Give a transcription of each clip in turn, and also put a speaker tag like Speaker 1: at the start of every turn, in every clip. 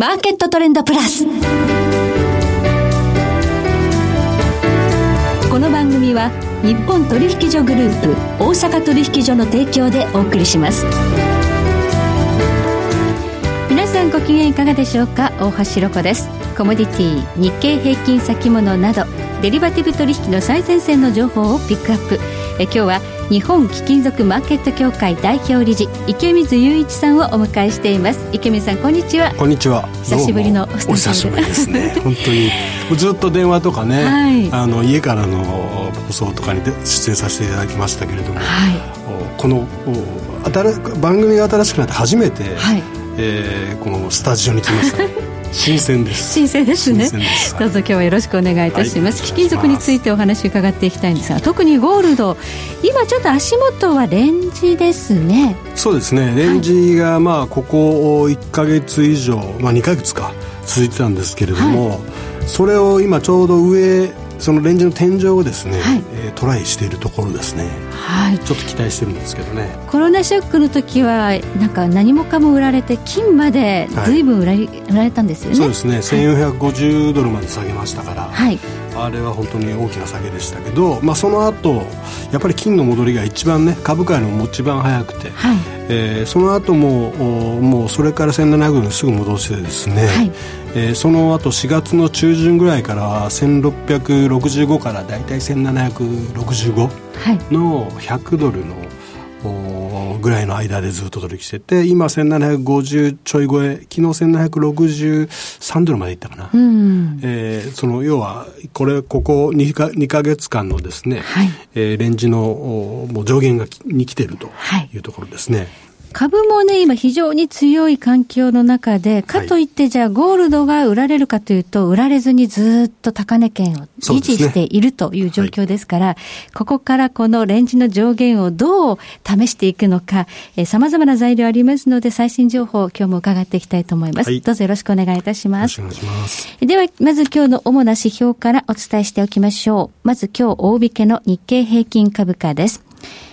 Speaker 1: マーケットトレンドプラス。この番組は日本取引所グループ大阪取引所の提供でお送りします。皆さんご機嫌いかがでしょうか？大橋ロコです。コモディティ、日経平均先物などデリバティブ取引の最前線の情報をピックアップ。え今日は日本貴金属マーケット協会代表理事池水雄一さんをお迎えしています。池水さんこんにちは。
Speaker 2: こんにちは。
Speaker 1: 久しぶりのお
Speaker 2: 久しぶり。ですね。本当に。ずっと電話とかね、はい、あの家からの放送とかに出演させていただきましたけれども、はい、この番組が新しくなって初めて、はい。えー、このスタジオに来ました 新鮮です。
Speaker 1: 新鮮ですね。どうぞ今日はよろしくお願いいたします、はい、貴金属についてお話伺っていきたいんですが特にゴールド。今ちょっと足元はレンジですね。
Speaker 2: そうですね。レンジがまあここ1か月以上、まあ、2か月か続いてたんですけれども、はい、それを今ちょうど上そのレンジの天井をですね、はい、えー、トライしているところですね、はい、ちょっと期待してるんですけどね。
Speaker 1: コロナショックの時はなんか何もかも売られて金まで随分売られ,、売られたんですよね。
Speaker 2: そうですね。1450ドルまで下げましたから、はい、あれは本当に大きな下げでしたけど、まあ、その後やっぱり金の戻りが一番ね株価よりも一番早くて、はい。えー、その後ももうそれから1700ドルにすぐ戻してですね、はい。えー、その後4月の中旬ぐらいから1665から大体1765の100ドルの、ぐらいの間でずっと取引してて今1750ちょい超え昨日1763ドルまでいったかな、うん、えー、その要はこれここ 2, か2か月間のですね、はい、えー、レンジのもう上限がに来てるとい。うところですね、はい
Speaker 1: 株もね、今非常に強い環境の中で、かといってじゃあゴールドが売られるかというと、売られずにずっと高値圏を維持しているという状況ですから、ねはい、ここからこのレンジの上限をどう試していくのか、えー、様々な材料ありますので、最新情報を今日も伺っていきたいと思います。はい、どうぞよろしくお願いいたします。ます。では、まず今日の主な指標からお伝えしておきましょう。まず今日大引けの日経平均株価です。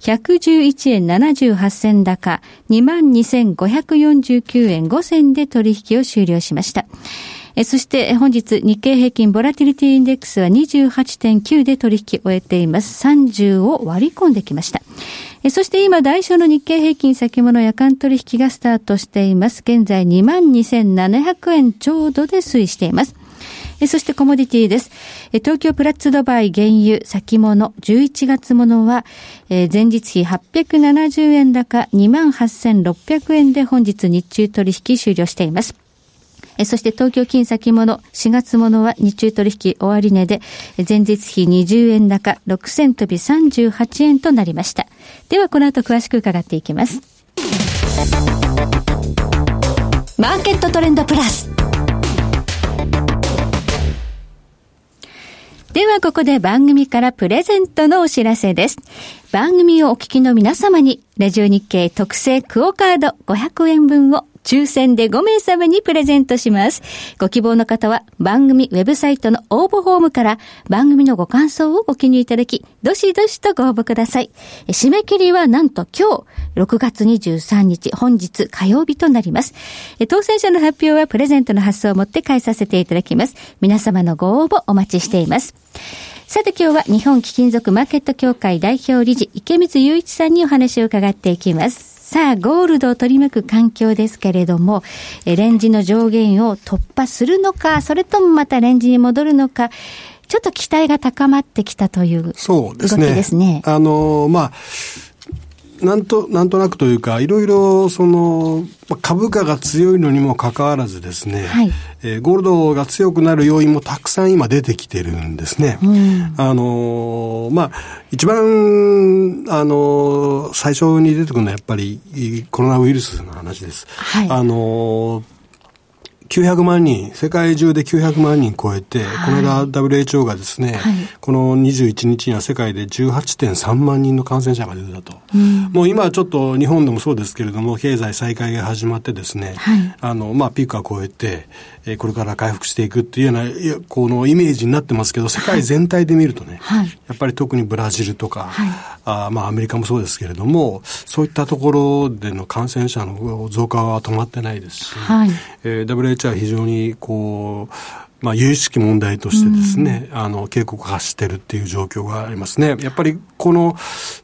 Speaker 1: 111円78銭高、22,549円5銭で取引を終了しました。そして本日日経平均ボラティリティインデックスは28.9で取引を終えています。30を割り込んできました。そして今、代償の日経平均先物夜間取引がスタートしています。現在22,700円ちょうどで推移しています。そしてコモディティです。東京プラッツドバイ原油先物11月ものは、前日比870円高28,600円で本日日中取引終了しています。そして東京金先物4月ものは日中取引終わり値で前日比20円高6000飛び38円となりました。ではこの後詳しく伺っていきます。マーケットトレンドプラス。ではここで番組からプレゼントのお知らせです。番組をお聞きの皆様に、ラジオ日経特製クオカード500円分を抽選で5名様にプレゼントします。ご希望の方は番組ウェブサイトの応募フォームから番組のご感想をご記入いただき、どしどしとご応募ください。締め切りはなんと今日、6月23日、本日火曜日となります。当選者の発表はプレゼントの発送をもって返させていただきます。皆様のご応募お待ちしています。さて今日は日本貴金属マーケット協会代表理事池光雄一さんにお話を伺っていきます。さあ、ゴールドを取り巻く環境ですけれども、レンジの上限を突破するのか、それともまたレンジに戻るのか、ちょっと期待が高まってきたという動きですね。ですね
Speaker 2: あの、まあ、なんと、なんとなくというか、いろいろ、その、株価が強いのにもかかわらずですね、はい、えー、ゴールドが強くなる要因もたくさん今出てきてるんですね。うん、あの、まあ、一番、あの、最初に出てくるのはやっぱりコロナウイルスの話です。はい、あの、900万人、世界中で900万人超えて、はい、この間 WHO がですね、はい、この21日には世界で18.3万人の感染者が出たと。うん、もう今ちょっと日本でもそうですけれども、経済再開が始まってですね、はい、あの、まあ、ピークは超えて、えこれから回復していくっていうような、このイメージになってますけど、世界全体で見るとね、はい、やっぱり特にブラジルとか、はい、あまあアメリカもそうですけれども、そういったところでの感染者の増加は止まってないですし、はい、えー、FOMC は非常にこう、まあ、有識問題としてですね、うん、あの、警告発してるっていう状況がありますね。やっぱり、この、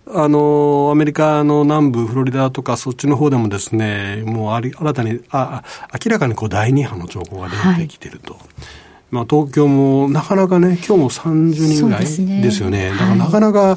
Speaker 2: あの、アメリカの南部、フロリダとか、そっちの方でもですね、もうあり、新たに、あ、明らかにこう、第二波の兆候が出てきてると。はいまあ、東京もなかなかね、今日も30人ぐらいですよね。ねだからなかなか、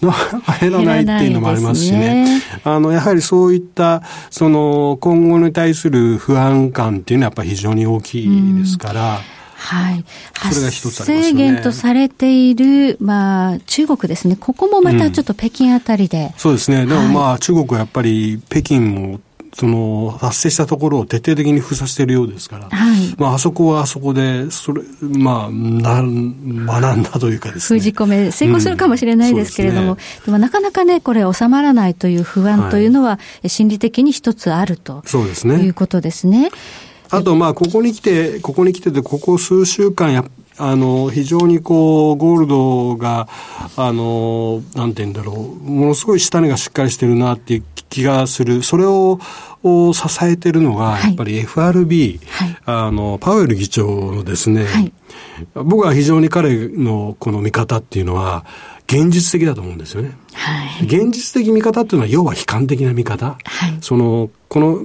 Speaker 2: 減らないっていうのもありますしね。ねあの、やはりそういった、その、今後に対する不安感っていうのはやっぱり非常に大きいですから、うん
Speaker 1: はい。それが一つありますね。制限とされている、まあ、中国ですね。ここもまたちょっと北京あたりで。うん、
Speaker 2: そうですね。でもまあ、はい、中国はやっぱり北京もその発生したところを徹底的に封鎖しているようですから、はい、まあ、あそこはあそこで、それ、まあ、な、学んだというかです
Speaker 1: ね。封じ込め、成功するかもしれないですけれども、うんでね、でもなかなかね、これ収まらないという不安というのは、心理的に一つあると、そうですね。いうことですね。
Speaker 2: あと、まあ、ここに来て、ここに来てて、ここ数週間や、あの、非常にこう、ゴールドが、あの、なんて言うんだろう、ものすごい下値がしっかりしてるなっていう気がする。それを、を支えてるのが、やっぱり FRB、はい、あの、パウエル議長のですね、はい、僕は非常に彼のこの見方っていうのは、現実的だと思うんですよね。はい、現実的見方っていうのは、要は悲観的な見方。はい、その、この、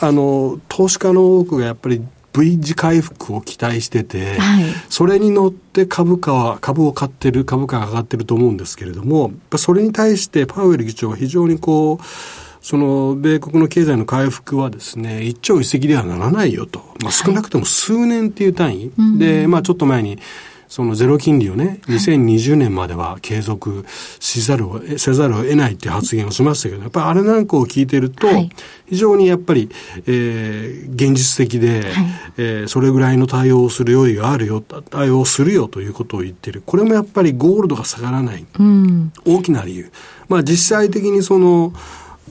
Speaker 2: あの、投資家の多くがやっぱり V 字回復を期待してて、はい、それに乗って株価は、株を買ってる、株価が上がってると思うんですけれども、それに対してパウエル議長は非常にこう、その米国の経済の回復はですね、一朝一夕ではならないよと。まあ、少なくとも数年っていう単位。はい、で、まあちょっと前に、そのゼロ金利をね、2020年までは継続しざるを、せざるを得ないっていう発言をしましたけど、やっぱりあれなんかを聞いてると、非常にやっぱり、えー、現実的で、はい、えー、それぐらいの対応をする用意があるよ、対応するよということを言ってる。これもやっぱりゴールドが下がらない。うん、大きな理由。まあ実際的にその、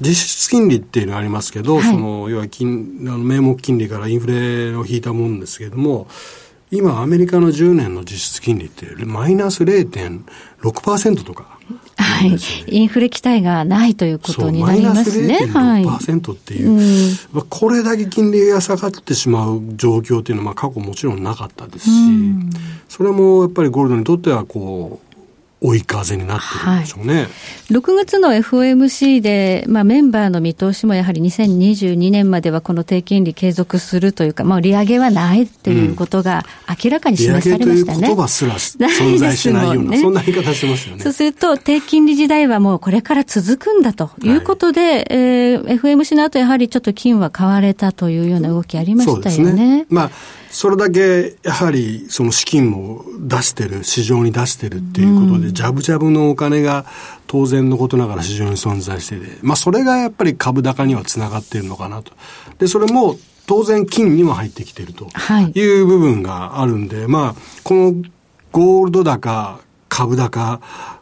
Speaker 2: 実質金利っていうのがありますけど、はい、その、要は金、あの名目金利からインフレを引いたもんですけれども、今、アメリカの10年の実質金利って、マイナス0.6%とか、
Speaker 1: はい。インフレ期待がないということになりますね。
Speaker 2: マイナス0.6%っていう、はい、これだけ金利が下がってしまう状況っていうのは、まあ、過去もちろんなかったですし、それもやっぱりゴールドにとっては、こう、追い風になってるんでしょうね。はい、
Speaker 1: 6月の FOMC で、まあ、メンバーの見通しもやはり2022年まではこの低金利継続するというか、まあ、利上げはないということが明らかに示されましたね。
Speaker 2: 利上げという言葉すら存在しないような、ね、そんな言い方してますよね。
Speaker 1: そうすると、低金利時代はもうこれから続くんだということで、はい、えー、FOMC の後やはりちょっと金は買われたというような動きありましたよね。ね
Speaker 2: まあそれだけ、やはり、その資金も出してる、市場に出してるっていうことで、じゃぶじゃぶのお金が当然のことながら市場に存在してて、まあ、それがやっぱり株高にはつながっているのかなと。で、それも、当然金にも入ってきてるという部分があるんで、はい、まあ、このゴールド高、株高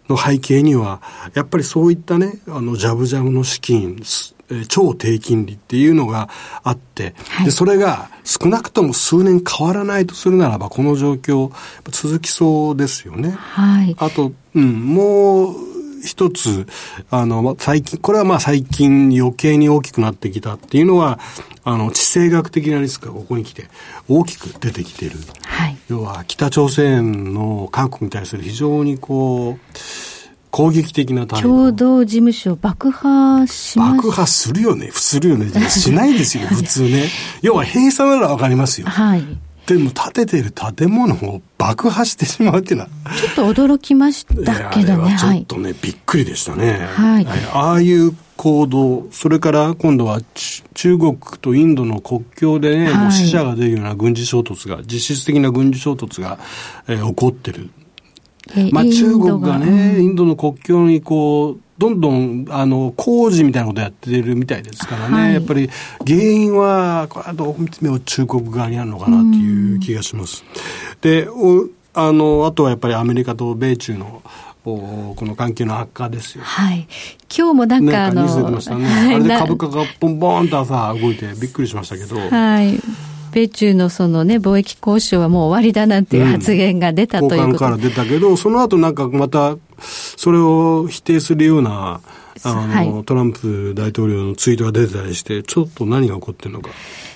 Speaker 2: の背景には、やっぱりそういったね、あの、ジャブジャブの資金、え超低金利っていうのがあって、はい、で、それが少なくとも数年変わらないとするならば、この状況、続きそうですよね。はい。あと、うん、もう、一つ、あの、最近、これはまあ最近余計に大きくなってきたっていうのは、あの、地政学的なリスクがここに来て大きく出てきてる。はい。要は、北朝鮮の韓国に対する非常にこう、攻撃的な態
Speaker 1: 度。共同事務所爆破しま
Speaker 2: す爆破するよね。するよね。しないですよ、普通ね。要は閉鎖ならわかりますよ。はい。でも建ててる建物を 爆破してしまうっていうのは。
Speaker 1: ちょっと驚きましたけどね。
Speaker 2: ちょっとね、はい、びっくりでしたね。はい。ああいう行動、それから今度は中国とインドの国境でね、はい、もう死者が出るような軍事衝突が、実質的な軍事衝突が、えー、起こってる。まあ、中国がね、インドの国境にこう、どんどん、あの、工事みたいなことやってるみたいですからね、はい、やっぱり原因は、これはどう見ても中国側にあるのかなっていう気がします。で、あの、あとはやっぱりアメリカと米中の、この関係の悪化ですよ。
Speaker 1: はい。今日もなんかあの、
Speaker 2: ね、あれで株価がボンボンと朝動いてびっくりしましたけど。
Speaker 1: はい。米中のそのね、貿易交渉はもう終わりだなんていう発言が出たということ、
Speaker 2: うん、から出たけど、その後なんかまた、それを否定するような、あの、はい、トランプ大統領のツイートが出てたりして、ちょっと何が起こってるのか。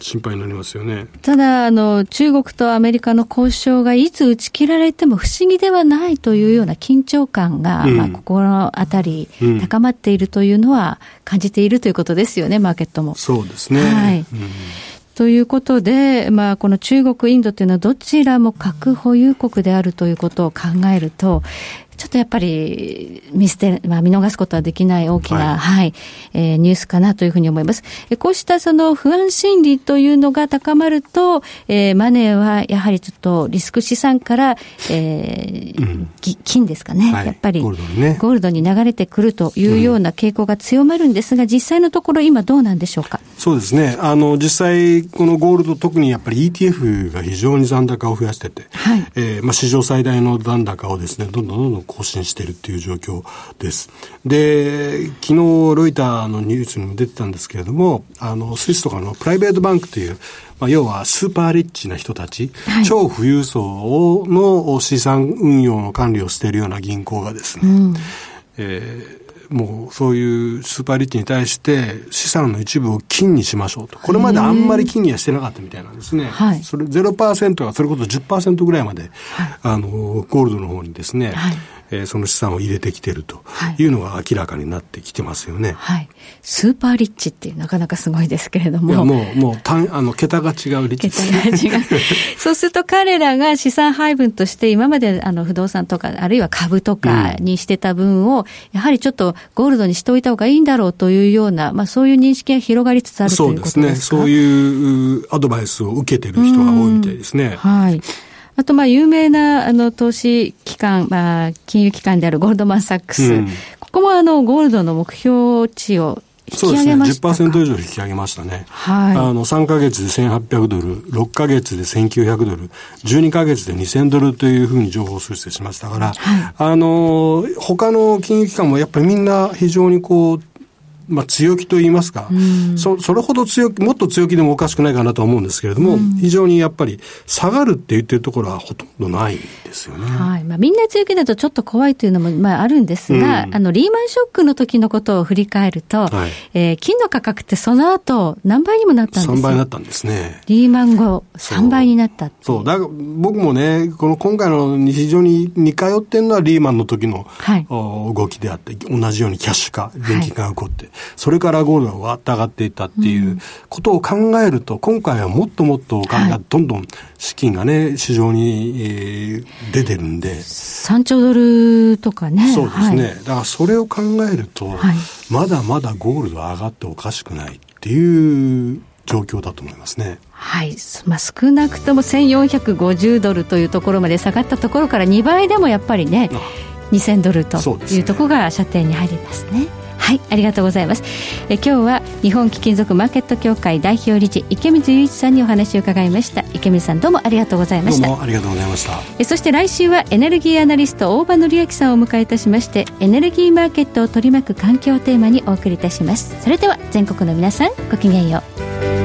Speaker 2: 心配になりますよね。
Speaker 1: ただ、あの、中国とアメリカの交渉がいつ打ち切られても不思議ではないというような緊張感が、うん、まあ、心当たり高まっているというのは感じているということですよね、マーケットも。
Speaker 2: そうですね。
Speaker 1: はい。うんということで、まあ、この中国、インドというのはどちらも核保有国であるということを考えると、ちょっとやっぱり見捨て、まあ、見逃すことはできない大きな、はい、はい、えー、ニュースかなというふうに思います。こうしたその不安心理というのが高まると、えー、マネーはやはりちょっとリスク資産から、えー、うん、金ですかね、はい、やっぱりゴールドに、ね、ゴールドに流れてくるというような傾向が強まるんですが、実際のところ今どうなんでしょうか？
Speaker 2: そうですね。あの、実際、このゴールド、特にやっぱり ETF が非常に残高を増やしてて、はい、えー、まあ、史上最大の残高をですね、どんどんどんどん更新しているっていう状況です。で、昨日ロイターのニュースにも出てたんですけれども、あの、スイスとかのプライベートバンクという、まあ、要はスーパーリッチな人たち、はい、超富裕層の資産運用の管理をしているような銀行がですね、うん、えーもうそういうスーパーリッチに対して資産の一部を金にしましょうと。これまであんまり金にはしてなかったみたいなんですね。はい、それ0%がそれこそ10%ぐらいまで、はい、あの、ゴールドの方にですね、はいえー、その資産を入れてきてるというのが明らかになってきてますよね。
Speaker 1: はい。スーパーリッチっていうなかなかすごいですけれども。
Speaker 2: いや、もう、もう、単、あの、桁が違うリッチ
Speaker 1: 桁が違う。そうすると彼らが資産配分として今まであの不動産とか、あるいは株とかにしてた分を、やはりちょっとゴールドにしておいた方がいいんだろうというような、まあそういう認識が広がりつつあるということですか？そうですね。
Speaker 2: そういうアドバイスを受けてる人が多いみたいですね。
Speaker 1: はい。あと、まあ、有名な、あの、投資機関、まあ、金融機関であるゴールドマン・サックス。うん、ここも、あの、ゴールドの目標値を引き上げましたそうですね。10%
Speaker 2: 以上引き上げましたね。はい。あの、3ヶ月で1800ドル、6ヶ月で1900ドル、12ヶ月で2000ドルというふうに情報修正しましたから、はい、あの、他の金融機関もやっぱりみんな非常にこう、まあ、強気と言いますか、そそれほど強気、もっと強気でもおかしくないかなと思うんですけれども、非常にやっぱり下がるって言ってるところはほとんどないですよね。
Speaker 1: はい。まあ、みんな強気だとちょっと怖いというのも、まあ、あるんですが、うん、あの、リーマンショックの時のことを振り返ると、はい、えー、金の価格ってその後、何倍にもなったんですよ
Speaker 2: ?3 倍になったんですね。
Speaker 1: リーマン後、3倍になった
Speaker 2: そう。だ僕もね、この今回の非常に似通ってるのはリーマンの時の、はい、動きであって、同じようにキャッシュ化、現金が起こって、はい、それからゴールドがわって上がっていったっていうことを考えると、今回はもっともっとお金がどんどん資金がね、市場に、えー、出てるんで。
Speaker 1: 3兆ドルとかね。
Speaker 2: そうですね。はい、だからそれを考えると、はい、まだまだゴールド上がっておかしくないっていう状況だと思いますね。
Speaker 1: はい。まあ、少なくとも1450ドルというところまで下がったところから2倍でもやっぱりね、2000ドルというところが射程に入りますね。はいありがとうございます。え今日は日本貴金属マーケット協会代表理事池水雄一さんにお話を伺いました。池水さんどうもありがとうございました。
Speaker 2: どうもありがとうございました。
Speaker 1: えそして来週はエネルギーアナリスト大場紀明さんをお迎えいたしましてエネルギーマーケットを取り巻く環境テーマにお送りいたします。それでは全国の皆さんごきげんよう